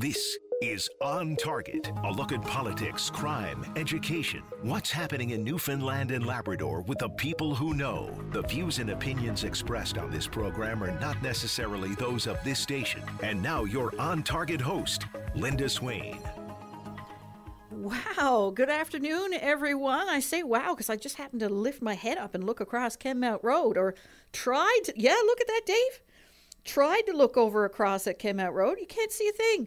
This is On Target, a look at politics, crime, education, what's happening in Newfoundland and Labrador with the people who know. The views and opinions expressed on this program are not necessarily those of this station. And now, your On Target host, Linda Swain. Wow, good afternoon, everyone. I say wow because I just happened to lift my head up and look across Kenmount Road, or tried to. Yeah, look at that, Dave. Tried to look over across at Kenmount Road. You can't see a thing.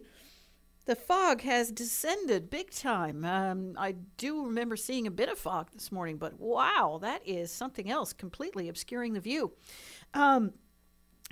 The fog has descended big time. Um, I do remember seeing a bit of fog this morning, but wow, that is something else completely obscuring the view. Um,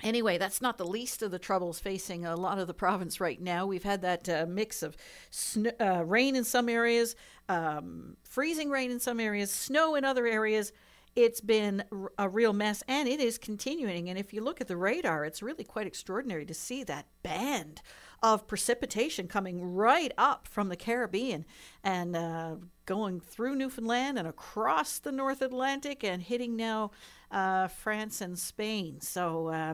Anyway, that's not the least of the troubles facing a lot of the province right now. We've had that uh, mix of sn- uh, rain in some areas, um, freezing rain in some areas, snow in other areas. It's been a real mess, and it is continuing. And if you look at the radar, it's really quite extraordinary to see that band of precipitation coming right up from the Caribbean and uh, going through Newfoundland and across the North Atlantic and hitting now uh, France and Spain. So, uh,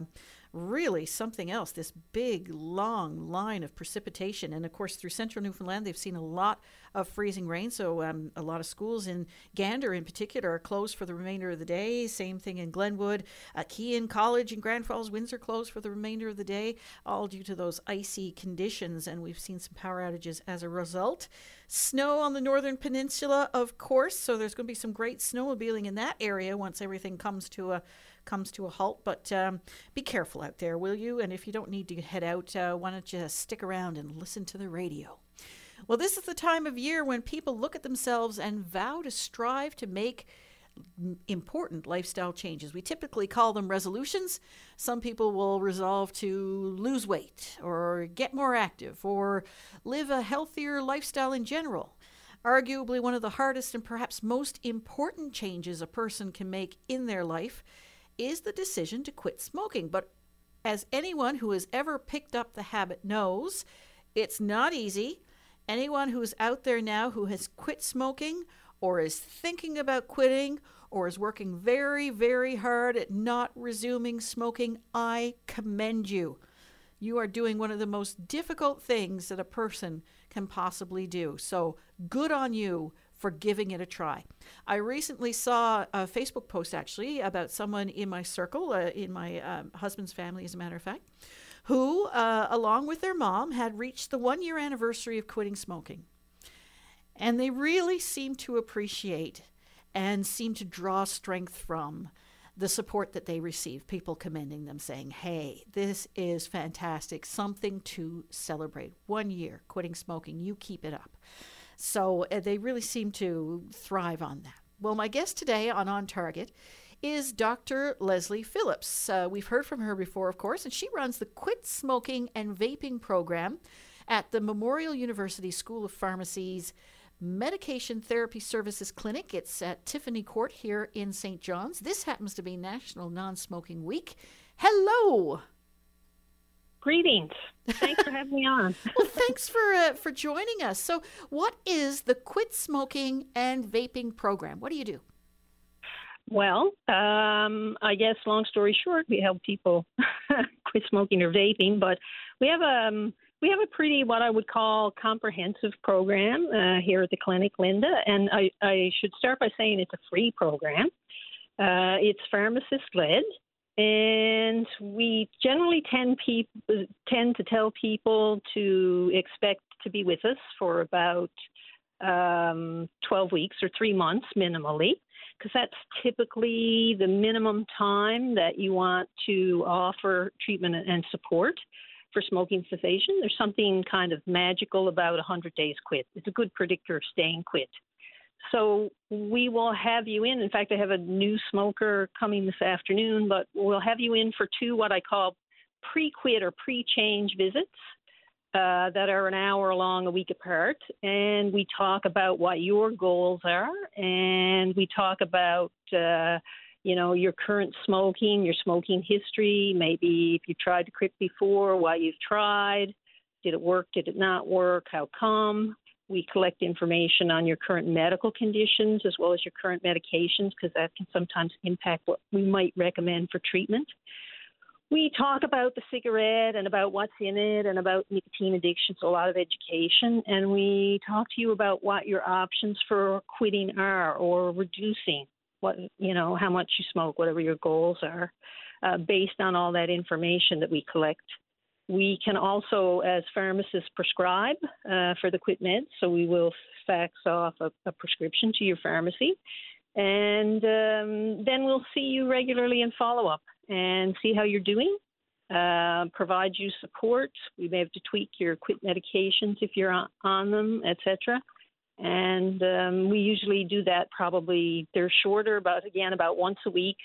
really something else this big, long line of precipitation. And of course, through central Newfoundland, they've seen a lot of freezing rain. So, um, a lot of schools in Gander, in particular, are closed for the remainder of the day. Same thing in Glenwood. Uh, Keyin College in Grand Falls, Windsor closed for the remainder of the day, all due to those icy conditions. And we've seen some power outages as a result. Snow on the northern peninsula, of course. So, there's going to be some great snowmobiling in that area once everything comes to a comes to a halt. But um, be careful out there, will you? And if you don't need to head out, uh, why don't you stick around and listen to the radio? Well, this is the time of year when people look at themselves and vow to strive to make important lifestyle changes. We typically call them resolutions. Some people will resolve to lose weight or get more active or live a healthier lifestyle in general. Arguably, one of the hardest and perhaps most important changes a person can make in their life is the decision to quit smoking. But as anyone who has ever picked up the habit knows, it's not easy. Anyone who's out there now who has quit smoking or is thinking about quitting or is working very, very hard at not resuming smoking, I commend you. You are doing one of the most difficult things that a person can possibly do. So, good on you for giving it a try. I recently saw a Facebook post actually about someone in my circle, uh, in my um, husband's family, as a matter of fact, who, uh, along with their mom, had reached the one year anniversary of quitting smoking. And they really seemed to appreciate and seem to draw strength from the support that they receive, people commending them, saying, hey, this is fantastic, something to celebrate. One year quitting smoking, you keep it up. So uh, they really seem to thrive on that. Well, my guest today on On Target is Dr. Leslie Phillips. Uh, we've heard from her before, of course, and she runs the Quit Smoking and Vaping program at the Memorial University School of Pharmacy's Medication Therapy Services Clinic. It's at Tiffany Court here in St. John's. This happens to be National Non Smoking Week. Hello. Greetings. Thanks for having me on. well, thanks for uh, for joining us. So, what is the Quit Smoking and Vaping program? What do you do? Well, um, I guess long story short, we help people quit smoking or vaping, but we have a um, we have a pretty what I would call comprehensive program uh, here at the clinic, Linda. And I, I should start by saying it's a free program. Uh, it's pharmacist led, and we generally tend tend to tell people to expect to be with us for about um, 12 weeks or three months minimally, because that's typically the minimum time that you want to offer treatment and support for smoking cessation. There's something kind of magical about 100 days quit. It's a good predictor of staying quit. So we will have you in. In fact, I have a new smoker coming this afternoon, but we'll have you in for two what I call pre-quit or pre-change visits uh, that are an hour long, a week apart, and we talk about what your goals are, and we talk about. Uh, you know, your current smoking, your smoking history, maybe if you tried to quit before, why you've tried, did it work, did it not work, how come? We collect information on your current medical conditions as well as your current medications because that can sometimes impact what we might recommend for treatment. we talk about the cigarette and about what's in it and about nicotine addiction, so a lot of education. And we talk to you about what your options for quitting are or reducing what, you know, how much you smoke, whatever your goals are, uh, based on all that information that we collect. We can also, as pharmacists, prescribe uh, for the quit meds. So we will fax off a, a prescription to your pharmacy. And um, then we'll see you regularly in follow up and see how you're doing. Uh, provide you support. We may have to tweak your quit medications if you're on, on them, etc. And um, we usually do that probably, they're shorter, about again, about once a week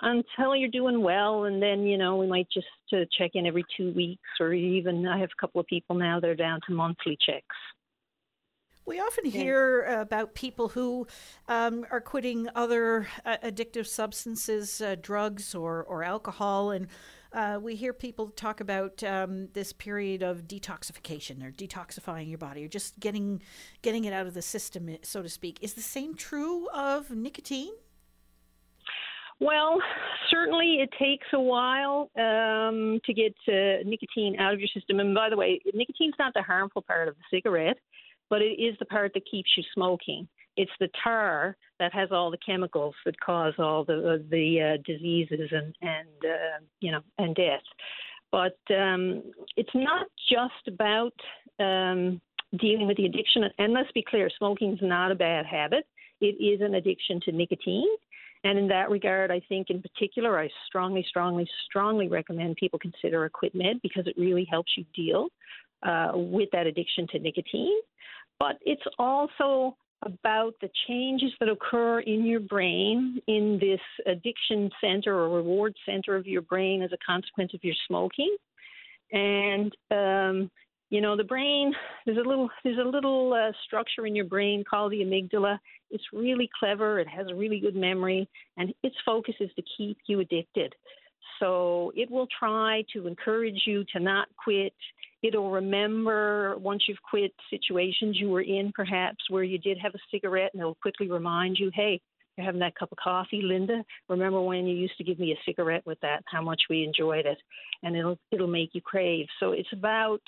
until you're doing well. And then, you know, we might just uh, check in every two weeks or even I have a couple of people now that are down to monthly checks. We often hear about people who um, are quitting other uh, addictive substances, uh, drugs, or, or alcohol. And uh, we hear people talk about um, this period of detoxification or detoxifying your body or just getting, getting it out of the system, so to speak. Is the same true of nicotine? Well, certainly it takes a while um, to get uh, nicotine out of your system. And by the way, nicotine's not the harmful part of the cigarette but it is the part that keeps you smoking. It's the tar that has all the chemicals that cause all the uh, the uh, diseases and and uh, you know and death. But um, it's not just about um, dealing with the addiction. And let's be clear, smoking is not a bad habit. It is an addiction to nicotine. And in that regard, I think in particular, I strongly, strongly, strongly recommend people consider a quit med because it really helps you deal uh, with that addiction to nicotine. But it's also about the changes that occur in your brain in this addiction center or reward center of your brain as a consequence of your smoking. And um, you know the brain there's a little there's a little uh, structure in your brain called the amygdala it's really clever it has a really good memory and its focus is to keep you addicted so it will try to encourage you to not quit. It'll remember once you've quit situations you were in, perhaps where you did have a cigarette, and it'll quickly remind you, hey, you're having that cup of coffee, Linda. Remember when you used to give me a cigarette with that? How much we enjoyed it, and it'll it'll make you crave. So it's about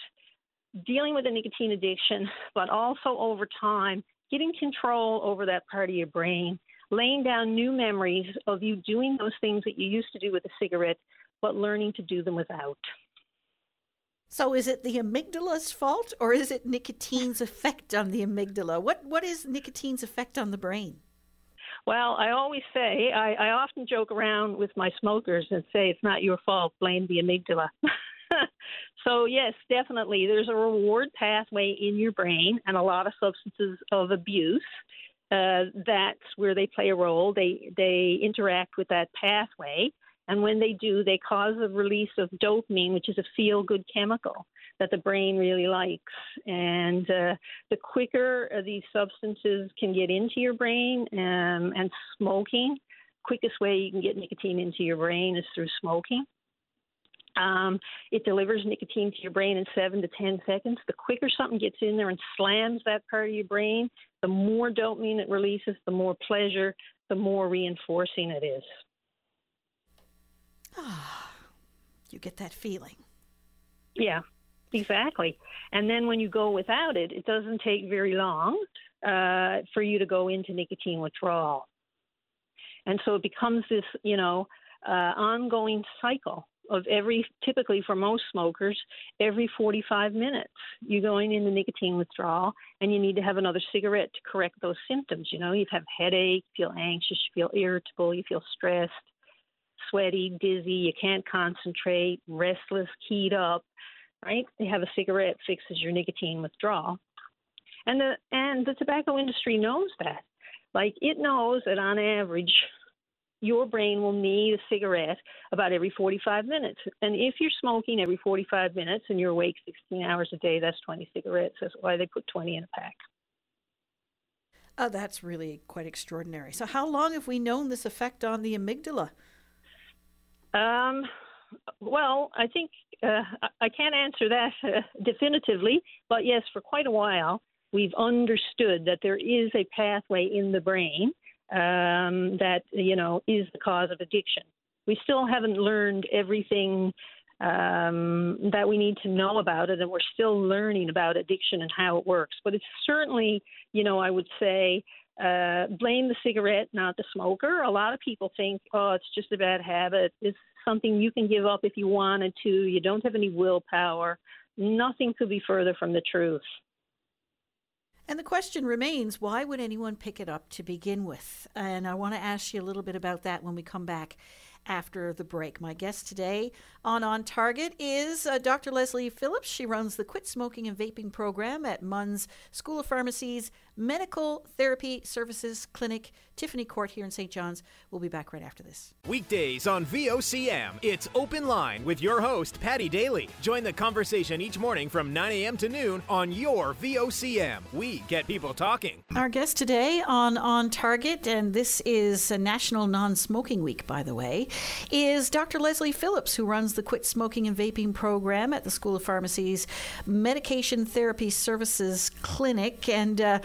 dealing with a nicotine addiction, but also over time getting control over that part of your brain laying down new memories of you doing those things that you used to do with a cigarette, but learning to do them without. So is it the amygdala's fault or is it nicotine's effect on the amygdala? What what is nicotine's effect on the brain? Well, I always say I, I often joke around with my smokers and say it's not your fault, blame the amygdala. so yes, definitely there's a reward pathway in your brain and a lot of substances of abuse uh, that's where they play a role. They they interact with that pathway, and when they do, they cause a release of dopamine, which is a feel good chemical that the brain really likes. And uh, the quicker uh, these substances can get into your brain, um, and smoking, quickest way you can get nicotine into your brain is through smoking. Um, it delivers nicotine to your brain in seven to 10 seconds. The quicker something gets in there and slams that part of your brain, the more dopamine it releases, the more pleasure, the more reinforcing it is. Ah, you get that feeling. Yeah, exactly. And then when you go without it, it doesn't take very long uh, for you to go into nicotine withdrawal. And so it becomes this, you know, uh, ongoing cycle of every, typically for most smokers, every 45 minutes. You're going into nicotine withdrawal and you need to have another cigarette to correct those symptoms. You know, you have headache, feel anxious, you feel irritable, you feel stressed, sweaty, dizzy, you can't concentrate, restless, keyed up, right? You have a cigarette fixes your nicotine withdrawal. And the and the tobacco industry knows that. Like it knows that on average your brain will need a cigarette about every 45 minutes. And if you're smoking every 45 minutes and you're awake 16 hours a day, that's 20 cigarettes. That's why they put 20 in a pack. Oh, that's really quite extraordinary. So, how long have we known this effect on the amygdala? Um, well, I think uh, I can't answer that uh, definitively, but yes, for quite a while, we've understood that there is a pathway in the brain um, that you know is the cause of addiction. We still haven't learned everything um, that we need to know about it, and we're still learning about addiction and how it works. But it's certainly, you know, I would say, uh, blame the cigarette, not the smoker. A lot of people think, oh, it's just a bad habit. It's something you can give up if you wanted to. You don't have any willpower. Nothing could be further from the truth. And the question remains why would anyone pick it up to begin with? And I want to ask you a little bit about that when we come back after the break. My guest today on On Target is uh, Dr. Leslie Phillips. She runs the Quit Smoking and Vaping program at MUN's School of Pharmacy's Medical Therapy Services Clinic, Tiffany Court here in St. John's. We'll be back right after this. Weekdays on VOCM, it's Open Line with your host, Paddy Daly. Join the conversation each morning from 9 a.m. to noon on your VOCM. We get people talking. Our guest today on On Target, and this is a National Non Smoking Week, by the way, is Dr. Leslie Phillips, who runs the Quit Smoking and Vaping program at the School of Pharmacy's Medication Therapy Services Clinic. And uh,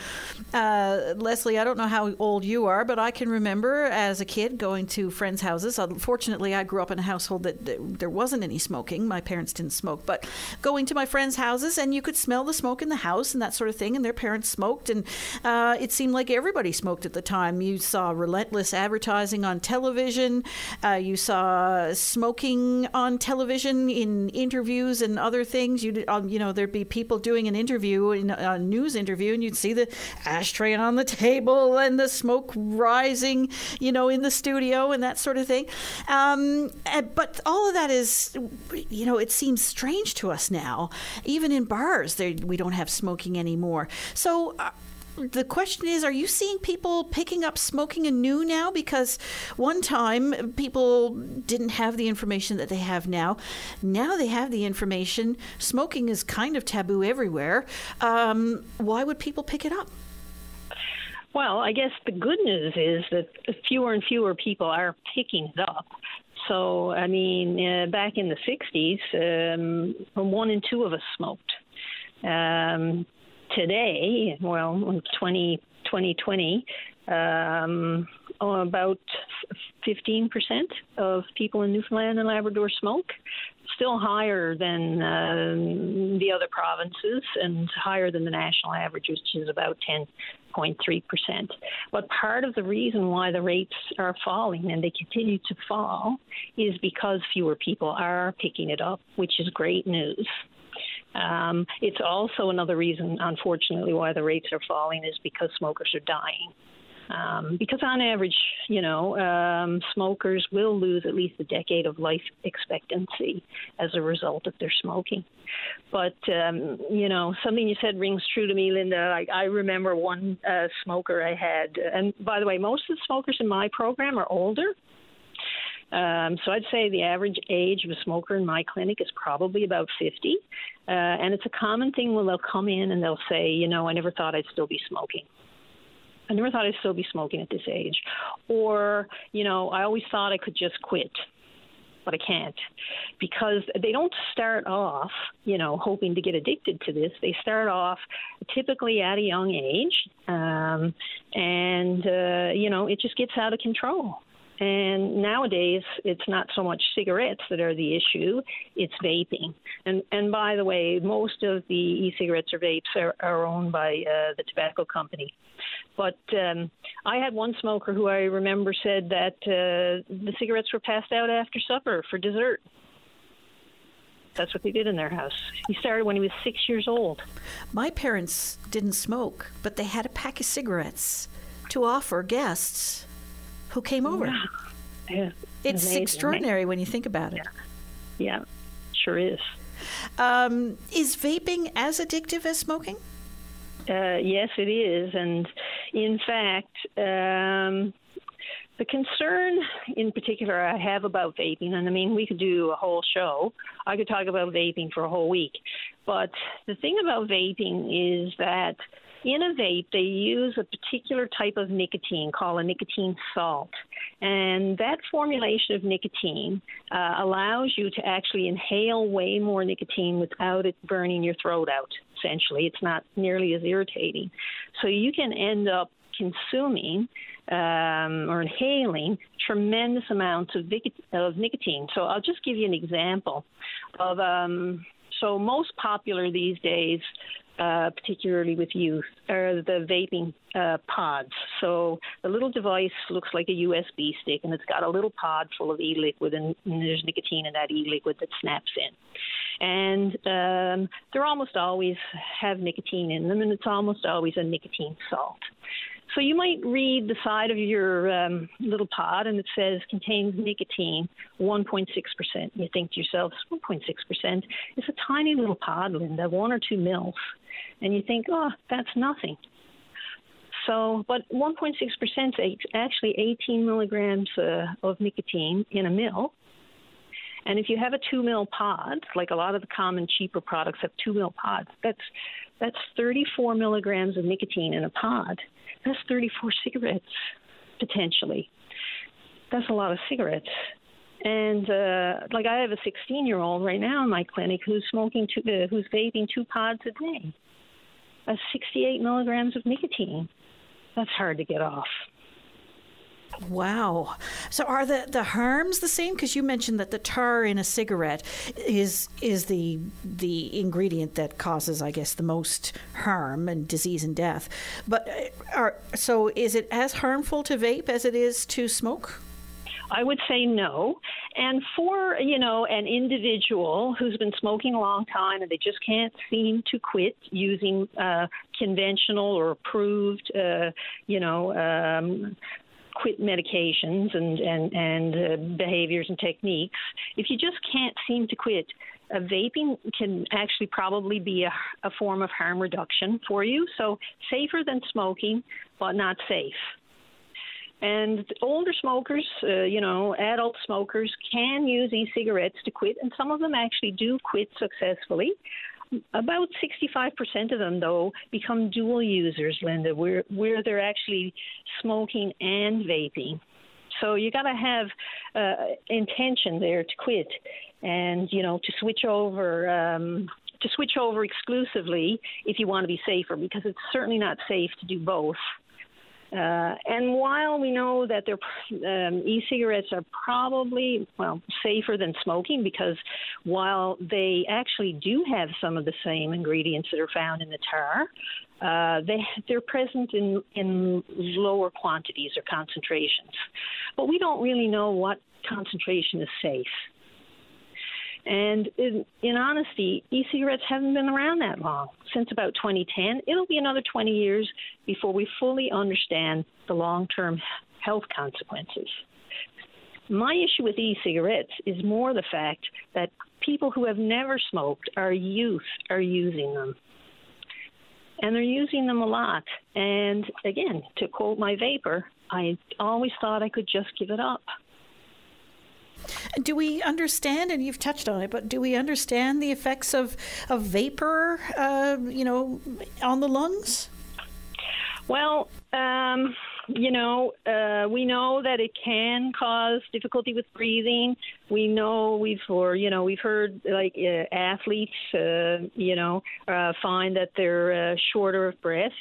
uh, Leslie, I don't know how old you are, but I can remember as a kid going to friends' houses. Unfortunately, I grew up in a household that, that there wasn't any smoking. My parents didn't smoke, but going to my friends' houses and you could smell the smoke in the house and that sort of thing, and their parents smoked, and uh, it seemed like everybody smoked at the time. You saw relentless advertising on television. Uh, you saw smoking on television in interviews and other things. You um, you know there'd be people doing an interview in a news interview, and you'd see the ashtray on the table and the smoke rising, you know, in the studio and that sort of thing. Um, but all of that is, you know, it seems strange to us now. Even in bars, we don't have smoking anymore. So. The question is are you seeing people picking up smoking anew now? Because one time people didn't have the information that they have now. Now they have the information. Smoking is kind of taboo everywhere. Um, why would people pick it up? Well i guess the good news is that fewer and fewer people are picking it up. So i mean uh, back in the 60s um, one in two of us smoked. Um, today, well, in 20, 2020, um, about 15% of people in Newfoundland and Labrador smoke. Still higher than uh, the other provinces and higher than the national average, which is about 10.3%. But part of the reason why the rates are falling and they continue to fall is because fewer people are picking it up, which is great news. Um, it's also another reason, unfortunately, why the rates are falling is because smokers are dying. Um, because on average, you know, um, smokers will lose at least a decade of life expectancy as a result of their smoking. But um, you know, something you said rings true to me, Linda. I, I remember one uh, smoker I had, and by the way, most of the smokers in my program are older. Um, so I'd say the average age of a smoker in my clinic is probably about 50. Uh, and it's a common thing when they'll come in and they'll say, you know, I never thought I'd still be smoking. I never thought I'd still be smoking at this age. Or, you know, I always thought I could just quit but I can't because they don't start off, you know, hoping to get addicted to this. They start off typically at a young age, um, and uh, you know, it just gets out of control. And nowadays, it's not so much cigarettes that are the issue; it's vaping. And and by the way, most of the e-cigarettes or vapes are, are owned by uh, the tobacco company. But um, I had one smoker who I remember said that uh, the cigarettes were passed out after supper for dessert. That's what they did in their house. He started when he was six years old. My parents didn't smoke, but they had a pack of cigarettes to offer guests who came over. Yeah. yeah. It's Amazing. extraordinary when you think about it. Yeah, yeah sure is. Um, is vaping as addictive as smoking? Uh, yes, it is. And in fact, um, the concern in particular I have about vaping, and I mean, we could do a whole show. I could talk about vaping for a whole week. But the thing about vaping is that in a vape, they use a particular type of nicotine called a nicotine salt. And that formulation of nicotine uh, allows you to actually inhale way more nicotine without it burning your throat out, essentially. It's not nearly as irritating. So you can end up consuming um, or inhaling tremendous amounts of, of, nicotine. So I'll just give you an example of. Um, so most popular these days uh, particularly with youth, are the vaping uh, pods. So the little device looks like a USB stick, and it's got a little pod full of e-liquid, and, and there's nicotine in that e-liquid that snaps in. And um, they almost always have nicotine in them, and it's almost always a nicotine salt. So you might read the side of your um, little pod and it says contains nicotine 1.6%. You think to yourself, 1.6%? It's a tiny little pod, Linda, one or two mils. And you think, oh, that's nothing. So, but 1.6% is actually 18 milligrams uh, of nicotine in a mil. And if you have a two mil pod, like a lot of the common cheaper products have two mil pods, that's that's 34 milligrams of nicotine in a pod. That's 34 cigarettes, potentially. That's a lot of cigarettes. And uh, like I have a 16 year old right now in my clinic who's smoking, two, uh, who's vaping two pods a day. That's 68 milligrams of nicotine. That's hard to get off. Wow. So are the, the harms the same? Because you mentioned that the tar in a cigarette is is the the ingredient that causes, I guess, the most harm and disease and death. But uh, are so is it as harmful to vape as it is to smoke? I would say no. And for, you know, an individual who's been smoking a long time and they just can't seem to quit using uh, conventional or approved, uh, you know, um, quit medications and and and uh, behaviors and techniques. If you just can't seem to quit, uh, vaping can actually probably be a, a form of harm reduction for you. So safer than smoking, but not safe. And older smokers, uh, you know, adult smokers can use e-cigarettes to quit, and some of them actually do quit successfully. About 65% of them, though, become dual users, Linda, where, where they're actually smoking and vaping. So you got to have uh, intention there to quit, and you know to switch over um, to switch over exclusively if you want to be safer, because it's certainly not safe to do both. Uh, and while we know that um, e-cigarettes are probably well safer than smoking because while they actually do have some of the same ingredients that are found in the tar, uh, they they're present in in lower quantities or concentrations. But we don't really know what concentration is safe. And in, in honesty, e cigarettes haven't been around that long, since about 2010. It'll be another 20 years before we fully understand the long term health consequences. My issue with e cigarettes is more the fact that people who have never smoked, our youth, are using them. And they're using them a lot. And again, to quote my vaper, I always thought I could just give it up. Do we understand, and you've touched on it, but do we understand the effects of, of vapor, uh, you know, on the lungs? Well, um, you know, uh, we know that it can cause difficulty with breathing. We know we've, or you know, we've heard like uh, athletes, uh, you know, uh, find that they're uh, shorter of breath.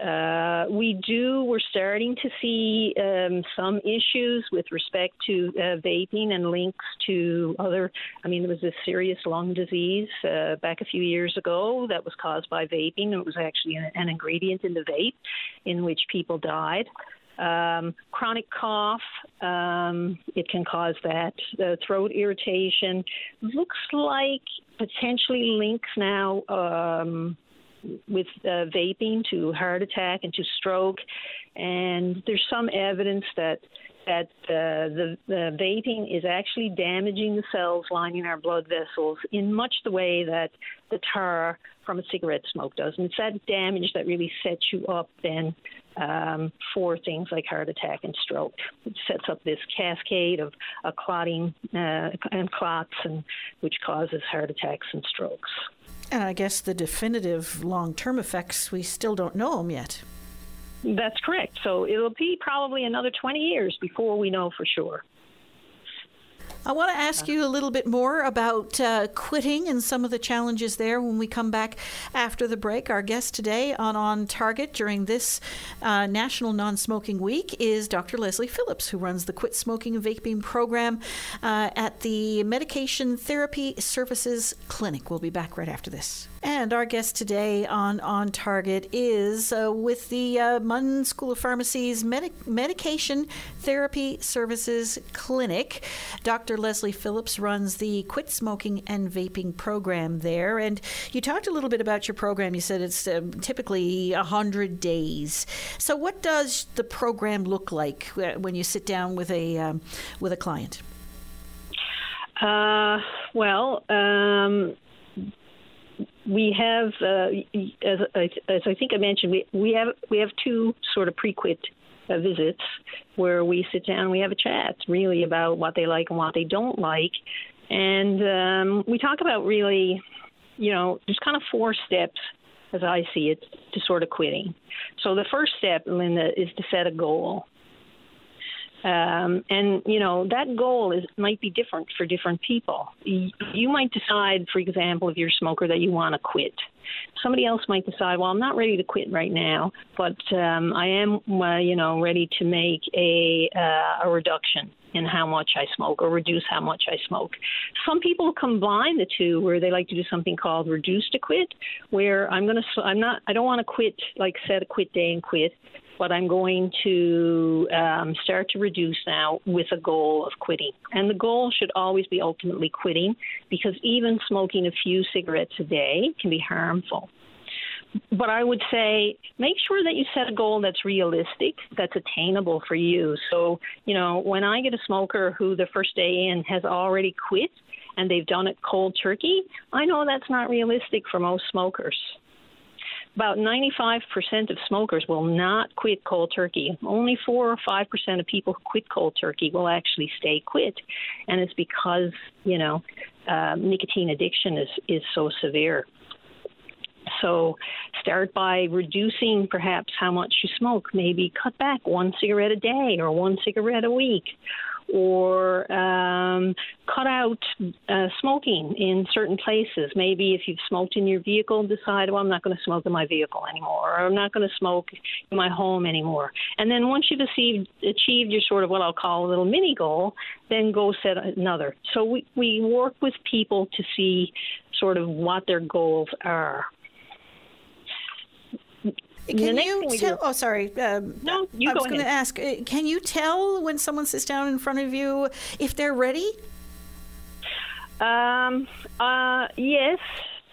Uh, we do, we're starting to see um, some issues with respect to uh, vaping and links to other. I mean, there was a serious lung disease uh, back a few years ago that was caused by vaping. It was actually an, an ingredient in the vape in which people died. Um, chronic cough, um, it can cause that. Uh, throat irritation looks like potentially links now um, with uh, vaping to heart attack and to stroke, and there's some evidence that that uh, the, the vaping is actually damaging the cells lining our blood vessels in much the way that the tar from a cigarette smoke does. And it's that damage that really sets you up then um, for things like heart attack and stroke. It sets up this cascade of uh, clotting uh, and clots, and which causes heart attacks and strokes. And I guess the definitive long term effects, we still don't know them yet. That's correct. So it'll be probably another 20 years before we know for sure. I want to ask you a little bit more about uh, quitting and some of the challenges there when we come back after the break. Our guest today on On Target during this uh, National Non Smoking Week is Dr. Leslie Phillips, who runs the Quit Smoking and Vaping program uh, at the Medication Therapy Services Clinic. We'll be back right after this. And our guest today on On Target is uh, with the uh, MUN School of Pharmacy's Medi- Medication Therapy Services Clinic. Dr. Leslie Phillips runs the Quit Smoking and Vaping program there. And you talked a little bit about your program. You said it's um, typically 100 days. So, what does the program look like uh, when you sit down with a, um, with a client? Uh, well, um, we have, uh, as, as I think I mentioned, we, we have we have two sort of pre-quit uh, visits where we sit down, we have a chat really about what they like and what they don't like, and um, we talk about really, you know, there's kind of four steps as I see it to sort of quitting. So the first step, Linda, is to set a goal. Um, and you know that goal is might be different for different people. You might decide, for example, if you're a smoker, that you want to quit. Somebody else might decide, well, I'm not ready to quit right now, but um, I am, uh, you know, ready to make a uh, a reduction in how much I smoke or reduce how much I smoke. Some people combine the two where they like to do something called reduce to quit, where I'm going to, I'm not, I don't want to quit, like set a quit day and quit but I'm going to um, start to reduce now with a goal of quitting. And the goal should always be ultimately quitting because even smoking a few cigarettes a day can be harmful. But I would say make sure that you set a goal that's realistic, that's attainable for you. So, you know, when I get a smoker who the first day in has already quit and they've done it cold turkey, I know that's not realistic for most smokers about 95% of smokers will not quit cold turkey. Only 4 or 5% of people who quit cold turkey will actually stay quit. And it's because, you know, uh, nicotine addiction is, is so severe. So start by reducing perhaps how much you smoke. Maybe cut back one cigarette a day or one cigarette a week or um, cut out uh, smoking in certain places. Maybe if you've smoked in your vehicle, decide, well, I'm not going to smoke in my vehicle anymore, or I'm not going to smoke in my home anymore. And then once you've achieved, achieved your sort of what I'll call a little mini goal, then go set another. So we, we work with people to see sort of what their goals are. Can you tell? Oh, sorry. Um, no, you I go was going to ask. Uh, can you tell when someone sits down in front of you if they're ready? Um. Uh. Yes.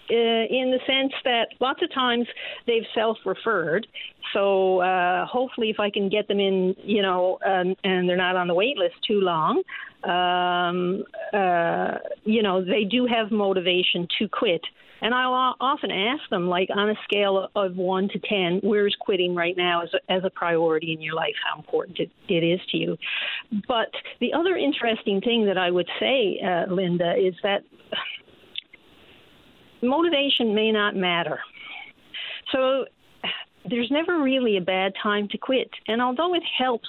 Uh, in the sense that lots of times they've self-referred. So uh, hopefully, if I can get them in, you know, um, and they're not on the wait list too long, um, uh, you know, they do have motivation to quit. And I'll often ask them, like on a scale of one to ten, where's quitting right now as a, as a priority in your life? How important it, it is to you? But the other interesting thing that I would say, uh, Linda, is that motivation may not matter. So there's never really a bad time to quit. And although it helps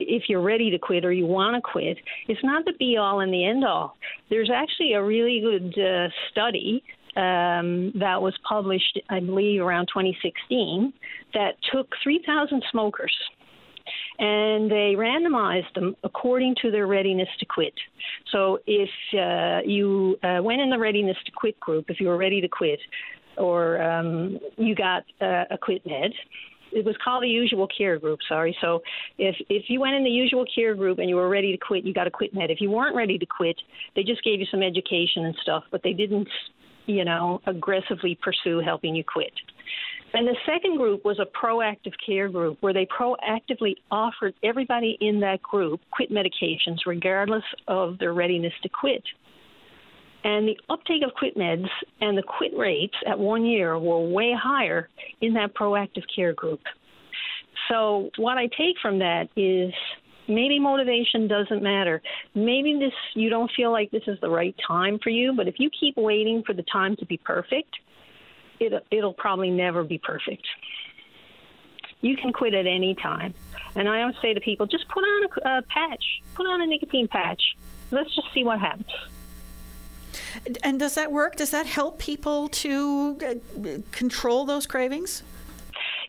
if you're ready to quit or you want to quit, it's not the be all and the end all. There's actually a really good uh, study um, that was published, I believe, around 2016 that took 3,000 smokers and they randomized them according to their readiness to quit. So if uh, you uh, went in the readiness to quit group, if you were ready to quit, or um, you got uh, a quit med, it was called the usual care group. Sorry. So if if you went in the usual care group and you were ready to quit, you got a quit med. If you weren't ready to quit, they just gave you some education and stuff, but they didn't you know, aggressively pursue helping you quit. And the second group was a proactive care group where they proactively offered everybody in that group quit medications regardless of their readiness to quit. And the uptake of quit meds and the quit rates at one year were way higher in that proactive care group. So, what I take from that is maybe motivation doesn't matter. Maybe this you don't feel like this is the right time for you, but if you keep waiting for the time to be perfect, it it'll probably never be perfect. You can quit at any time. And I always say to people, just put on a, a patch, put on a nicotine patch. let's just see what happens. And does that work? Does that help people to uh, control those cravings?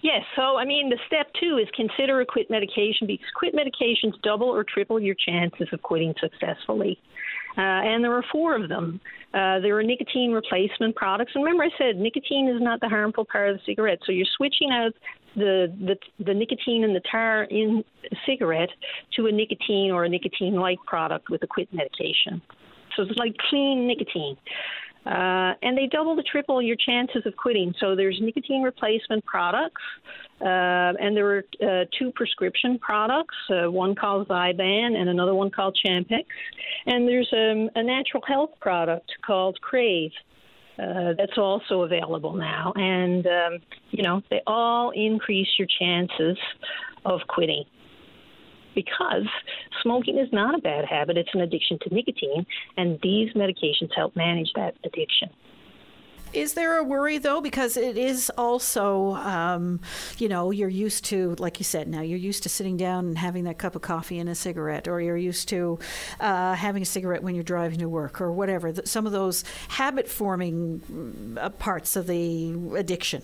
Yes. So, I mean, the step two is consider a quit medication because quit medications double or triple your chances of quitting successfully. Uh, and there are four of them. Uh, there are nicotine replacement products. And remember, I said nicotine is not the harmful part of the cigarette. So you're switching out the, the, the nicotine and the tar in a cigarette to a nicotine or a nicotine like product with a quit medication. So it's like clean nicotine. Uh, and they double to triple your chances of quitting. So there's nicotine replacement products, uh, and there are uh, two prescription products, uh, one called Zyban and another one called Champix. And there's um, a natural health product called Cravv. Uh, that's also available now, and um, you know they all increase your chances of quitting because smoking is not a bad habit, it's an addiction to nicotine, and these medications help manage that addiction. Is there a worry though? Because it is also, um, you know, you're used to, like you said, now you're used to sitting down and having that cup of coffee and a cigarette, or you're used to uh, having a cigarette when you're driving to work, or whatever. Some of those habit forming uh, parts of the addiction.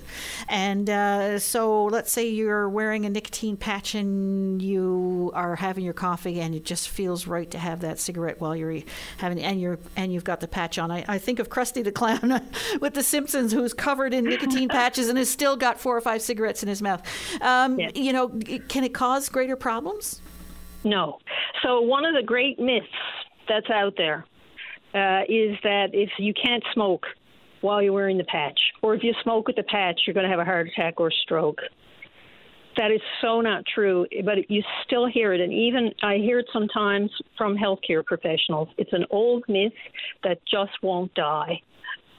And uh, so let's say you're wearing a nicotine patch and you are having your coffee and it just feels right to have that cigarette while you're having, and you're, and you've got the patch on. I, I think of Krusty the Clown with the Simpsons who's covered in nicotine patches and has still got four or five cigarettes in his mouth. Um, yeah. You know, can it cause greater problems? No. So one of the great myths that's out there uh, is that if you can't smoke while you're wearing the patch, or if you smoke with the patch, you're going to have a heart attack or stroke. That is so not true, but you still hear it. And even I hear it sometimes from healthcare professionals. It's an old myth that just won't die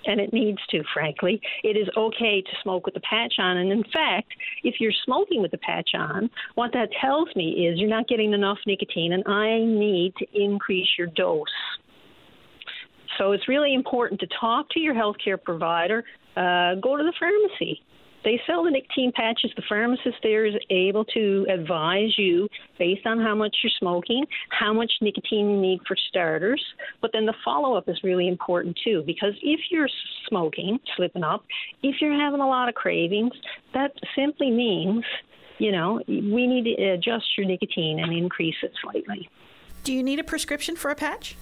and it needs to, frankly. It is okay to smoke with the patch on. And in fact, if you're smoking with the patch on, what that tells me is you're not getting enough nicotine, and I need to increase your dose. So it's really important to talk to your healthcare provider, uh, go to the pharmacy, they sell the nicotine patches. The pharmacist there is able to advise you based on how much you're smoking, how much nicotine you need for starters. But then the follow up is really important too, because if you're smoking, slipping up, if you're having a lot of cravings, that simply means, you know, we need to adjust your nicotine and increase it slightly. Do you need a prescription for a patch?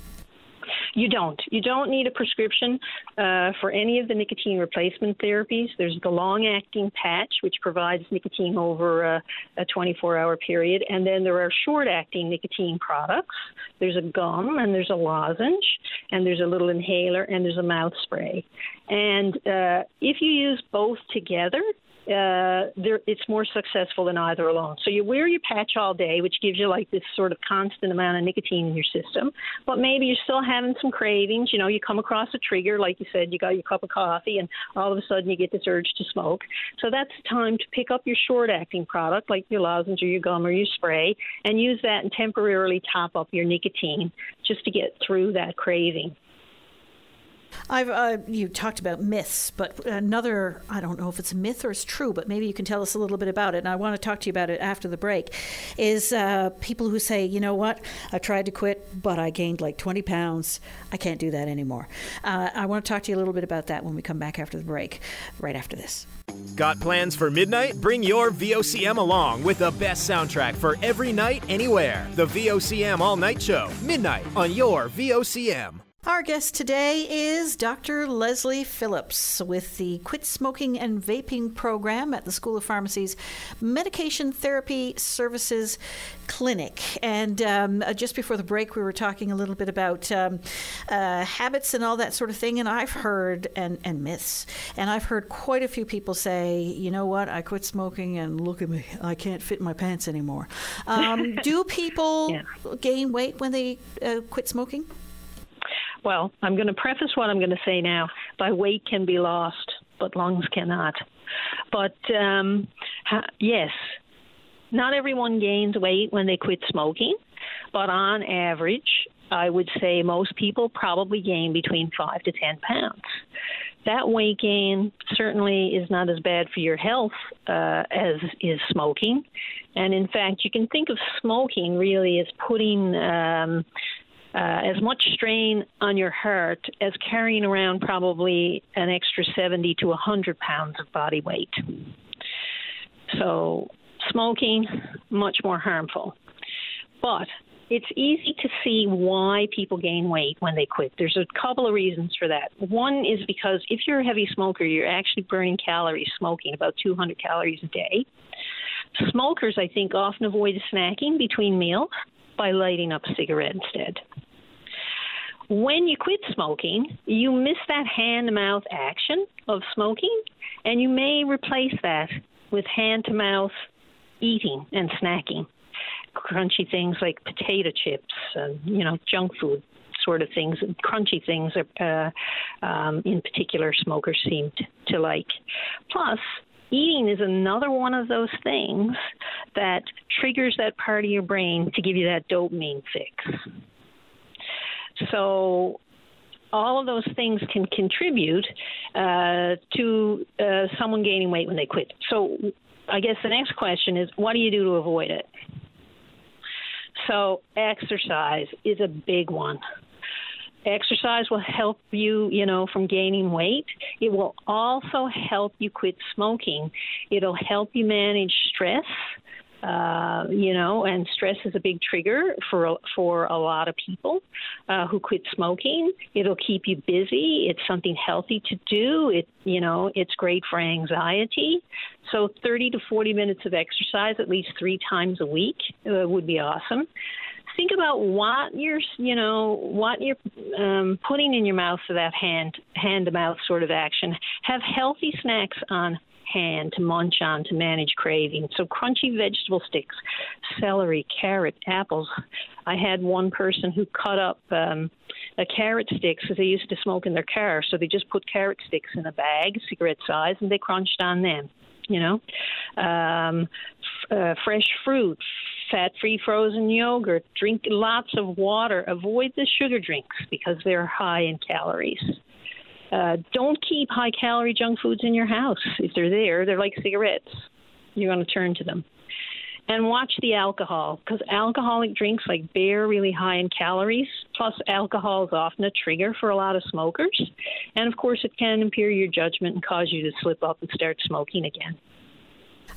You don't. You don't need a prescription uh, for any of the nicotine replacement therapies. There's the long acting patch, which provides nicotine over a, a 24 hour period. And then there are short acting nicotine products. There's a gum, and there's a lozenge, and there's a little inhaler, and there's a mouth spray. And uh, if you use both together, uh, it's more successful than either alone. So you wear your patch all day, which gives you like this sort of constant amount of nicotine in your system. But maybe you're still having some cravings. You know, you come across a trigger, like you said, you got your cup of coffee, and all of a sudden you get this urge to smoke. So that's time to pick up your short-acting product, like your lozenge or your gum or your spray, and use that and temporarily top up your nicotine just to get through that craving. I've uh, you talked about myths, but another I don't know if it's a myth or it's true, but maybe you can tell us a little bit about it. And I want to talk to you about it after the break. Is uh, people who say, you know what, I tried to quit, but I gained like 20 pounds. I can't do that anymore. Uh, I want to talk to you a little bit about that when we come back after the break, right after this. Got plans for midnight? Bring your VOCM along with the best soundtrack for every night, anywhere. The VOCM All Night Show, midnight on your VOCM. Our guest today is Dr. Leslie Phillips with the Quit Smoking and Vaping program at the School of Pharmacy's Medication Therapy Services Clinic. And um, uh, just before the break, we were talking a little bit about um, uh, habits and all that sort of thing. And I've heard, and, and myths, and I've heard quite a few people say, you know what, I quit smoking and look at me, I can't fit my pants anymore. Um, do people yeah. gain weight when they uh, quit smoking? Well, I'm going to preface what I'm going to say now by weight can be lost, but lungs cannot. But um, ha- yes, not everyone gains weight when they quit smoking, but on average, I would say most people probably gain between five to 10 pounds. That weight gain certainly is not as bad for your health uh, as is smoking. And in fact, you can think of smoking really as putting um, uh, as much strain on your heart as carrying around probably an extra 70 to 100 pounds of body weight. So, smoking, much more harmful. But it's easy to see why people gain weight when they quit. There's a couple of reasons for that. One is because if you're a heavy smoker, you're actually burning calories smoking, about 200 calories a day. Smokers, I think, often avoid snacking between meals by lighting up a cigarette instead. When you quit smoking, you miss that hand to mouth action of smoking, and you may replace that with hand to mouth eating and snacking. Crunchy things like potato chips and, you know, junk food sort of things, crunchy things, uh, um, in particular, smokers seem to like. Plus, eating is another one of those things that triggers that part of your brain to give you that dopamine fix. So all of those things can contribute uh, to uh, someone gaining weight when they quit. So I guess the next question is what do you do to avoid it? So exercise is a big one. Exercise will help you, you know, from gaining weight. It will also help you quit smoking. It'll help you manage stress. Uh, you know, and stress is a big trigger for for a lot of people uh, who quit smoking. It'll keep you busy. It's something healthy to do. It you know, it's great for anxiety. So 30 to 40 minutes of exercise at least three times a week uh, would be awesome think about what you're you know what you're um, putting in your mouth for that hand hand to mouth sort of action have healthy snacks on hand to munch on to manage craving. So crunchy vegetable sticks, celery, carrot, apples. I had one person who cut up um, a carrot sticks because they used to smoke in their car, so they just put carrot sticks in a bag, cigarette size, and they crunched on them. You know, um, f- uh, fresh fruit, fat-free frozen yogurt. Drink lots of water. Avoid the sugar drinks because they're high in calories. Uh, don't keep high calorie junk foods in your house. If they're there, they're like cigarettes. You're going to turn to them. And watch the alcohol because alcoholic drinks like beer are really high in calories. Plus, alcohol is often a trigger for a lot of smokers. And of course, it can impair your judgment and cause you to slip up and start smoking again.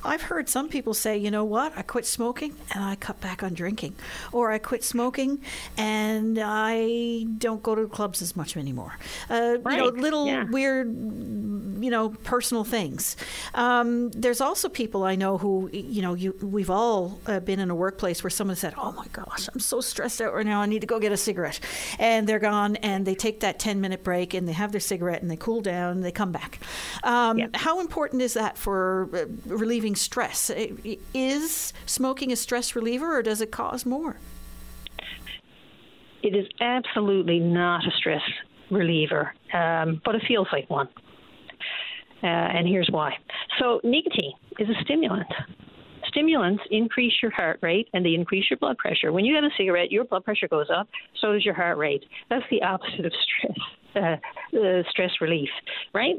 I've heard some people say, you know what, I quit smoking and I cut back on drinking. Or I quit smoking and I don't go to clubs as much anymore. Uh, right. You know, little yeah. weird, you know, personal things. Um, there's also people I know who, you know, you, we've all uh, been in a workplace where someone said, oh my gosh, I'm so stressed out right now, I need to go get a cigarette. And they're gone and they take that 10 minute break and they have their cigarette and they cool down and they come back. Um, yep. How important is that for uh, relieving? Relieving stress. Is smoking a stress reliever or does it cause more? It is absolutely not a stress reliever, um, but it feels like one. Uh, and here's why. So, nicotine is a stimulant. Stimulants increase your heart rate and they increase your blood pressure. When you have a cigarette, your blood pressure goes up, so does your heart rate. That's the opposite of stress, uh, uh, stress relief, right?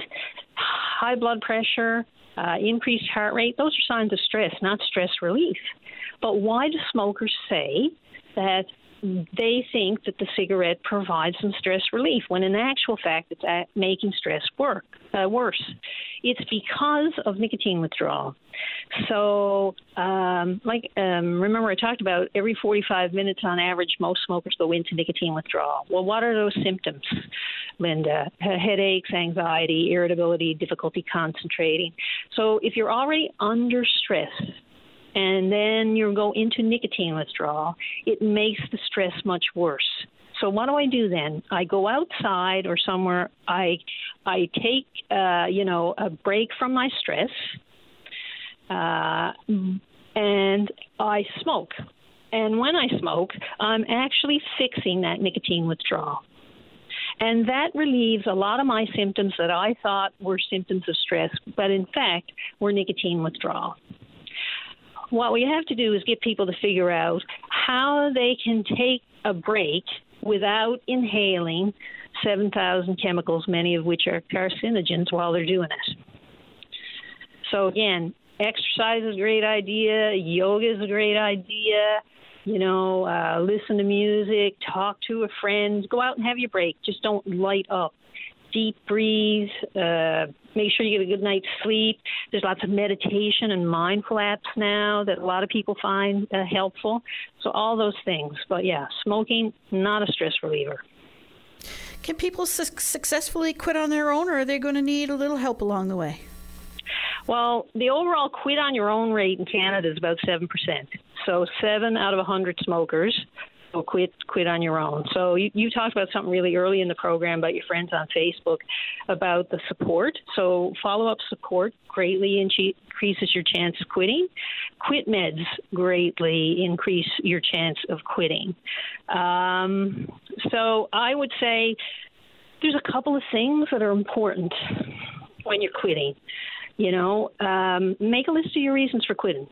High blood pressure, uh, increased heart rate, those are signs of stress, not stress relief. But why do smokers say that they think that the cigarette provides some stress relief when in actual fact it's making stress work uh, worse. It's because of nicotine withdrawal. So um, like um, remember i talked about every 45 minutes on average most smokers go into nicotine withdrawal. Well what are those symptoms linda? Headaches anxiety irritability difficulty concentrating. So if you're already under stress and then you go into nicotine withdrawal, it makes the stress much worse. So what do I do then? I go outside or somewhere. I I take uh, you know a break from my stress, uh, and I smoke. And when I smoke, I'm actually fixing that nicotine withdrawal. And that relieves a lot of my symptoms that I thought were symptoms of stress, but in fact were nicotine withdrawal what we have to do is get people to figure out how they can take a break without inhaling 7,000 chemicals, many of which are carcinogens, while they're doing it. So, again, exercise is a great idea, yoga is a great idea, You know, uh, listen to music, talk to a friend, go out and have your break. Just don't light up. Deep breathe. Uh, make sure you get a good night's sleep. There's lots of meditation and mindful apps now that a lot of people find uh, helpful. So all those things. But yeah, smoking not a stress reliever. Can people su- successfully quit on their own, or are they going to need a little help along the way? Well, the overall quit on your own rate in Canada is about 7%. So, seven out of 100 smokers will quit quit on your own. So you, you talked about something really early in the program about your friends on Facebook about the support. So follow up support greatly increases your chance of quitting. Quit meds greatly increase your chance of quitting. Um, so I would say there's a couple of things that are important when you're quitting. You know, um, make a list of your reasons for quitting.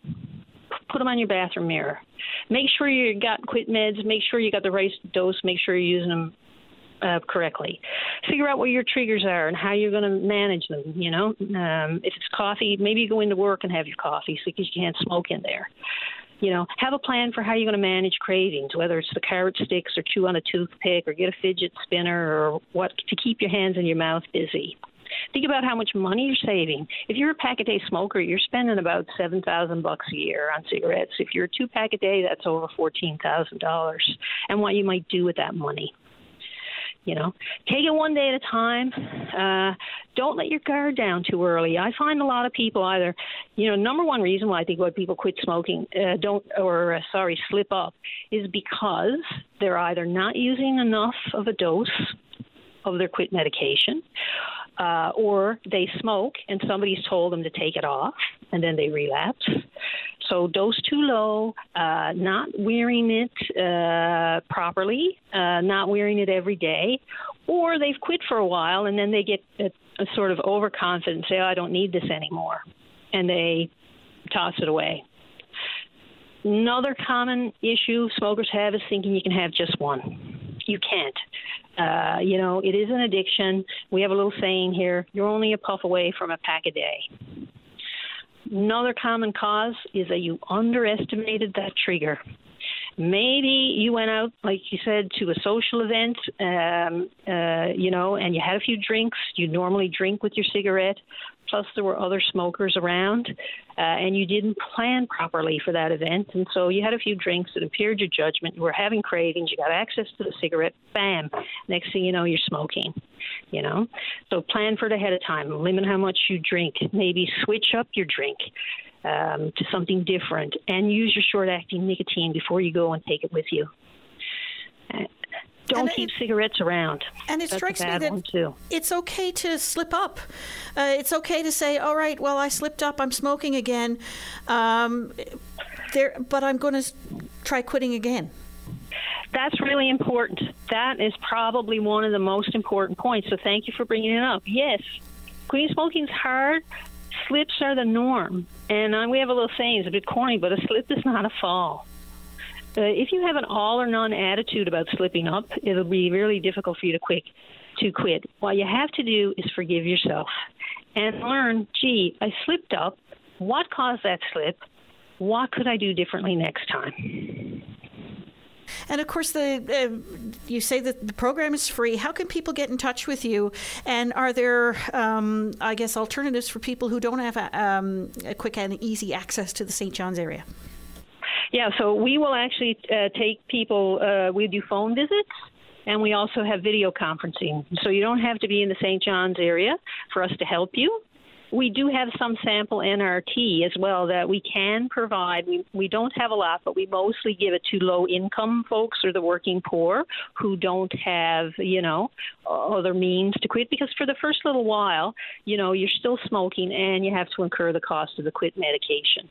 Put them on your bathroom mirror. Make sure you got quit meds. Make sure you got the right dose. Make sure you're using them uh, correctly. Figure out what your triggers are and how you're going to manage them. You know, um, if it's coffee, maybe you go into work and have your coffee because you can't smoke in there. You know, have a plan for how you're going to manage cravings, whether it's the carrot sticks or chew on a toothpick or get a fidget spinner or what to keep your hands and your mouth busy. Think about how much money you're saving. If you're a pack a day smoker, you're spending about seven thousand bucks a year on cigarettes. If you're a two pack a day, that's over fourteen thousand dollars. And what you might do with that money. You know, take it one day at a time. Uh, don't let your guard down too early. I find a lot of people either, you know, number one reason why I think why people quit smoking, uh, don't or uh, sorry, slip up, is because they're either not using enough of a dose of their quit medication, uh, or they smoke and somebody's told them to take it off and then they relapse. So dose too low, uh, not wearing it uh, properly, uh, not wearing it every day, or they've quit for a while and then they get a, a sort of overconfident, say, oh, I don't need this anymore, and they toss it away. Another common issue smokers have is thinking you can have just one. You can't. Uh, you know, it is an addiction. We have a little saying here you're only a puff away from a pack a day. Another common cause is that you underestimated that trigger. Maybe you went out, like you said, to a social event, um, uh, you know, and you had a few drinks. You normally drink with your cigarette, plus there were other smokers around, uh, and you didn't plan properly for that event, and so you had a few drinks that impaired your judgment. You were having cravings. You got access to the cigarette. Bam! Next thing you know, you're smoking. You know, so plan for it ahead of time. Limit how much you drink. Maybe switch up your drink. Um, to something different and use your short acting nicotine before you go and take it with you. Don't keep cigarettes around. And it That's strikes me that it's okay to slip up. Uh, it's okay to say, "All right, well, I slipped up. I'm smoking again." Um, there, but I'm going to try quitting again. That's really important. That is probably one of the most important points. So thank you for bringing it up. Yes, quitting smoking is hard. Slips are the norm, and uh, we have a little saying. It's a bit corny, but a slip is not a fall uh, if you have an all or none attitude about slipping up, it'll be really difficult for you to quit. To quit. What you have to do is forgive yourself and learn. Gee, I slipped up. What caused that slip? What could I do differently next time? And of course, the uh, you say that the program is free. How can people get in touch with you? And are there, um, I guess, alternatives for people who don't have a, um, a quick and easy access to the St. John's area? Yeah, so we will actually uh, take people, uh, we do phone visits. And we also have video conferencing. So you don't have to be in the St. John's area for us to help you we do have some sample NRT as well that we can provide. We, we don't have a lot, but we mostly give it to low income folks or the working poor who don't have, you know, other means to quit because for the first little while, you know, you're still smoking and you have to incur the cost of the quit medication.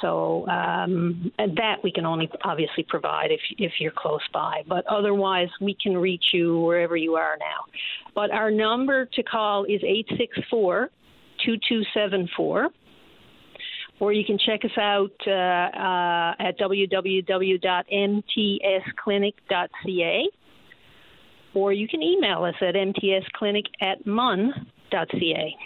So um, that we can only obviously provide if, if you're close by. But otherwise, we can reach you wherever you are now. But our number to call is 864 2274. Or you can check us out uh, uh, at www.mtsclinic.ca. Or you can email us at mtsclinic at mun.ca.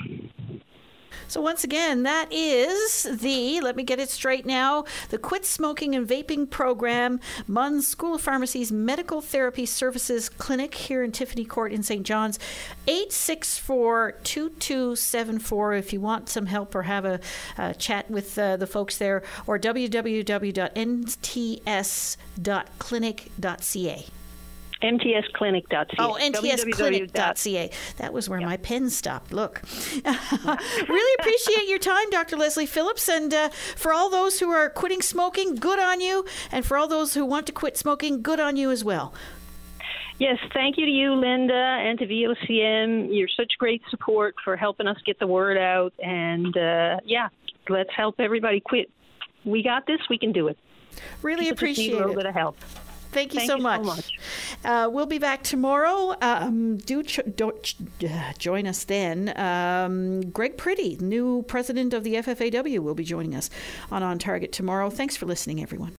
So, once again, that is the, let me get it straight now, the Quit Smoking and Vaping Program, MUN School of Pharmacy's Medical Therapy Services Clinic here in Tiffany Court in St. John's. 864 2274 if you want some help or have a, a chat with uh, the folks there, or www.nts.clinic.ca. mtsclinic.ca. Oh, ntsclinic.ca. That was where my pen stopped. Look. really appreciate your time, Dr. Leslie Phillips. And uh, for all those who are quitting smoking, good on you. And for all those who want to quit smoking, good on you as well. Yes, thank you to you, Linda, and to VOCM. You're such great support for helping us get the word out. And uh, yeah, let's help everybody quit. We got this. We can do it. Really People appreciate a little it. bit of help. Thank you Thank so you so much. much. Uh, we'll be back tomorrow. Um, do ch- don't ch- uh, join us then. Um, Greg Pretty, new president of the FFAW, will be joining us on On Target tomorrow. Thanks for listening, everyone.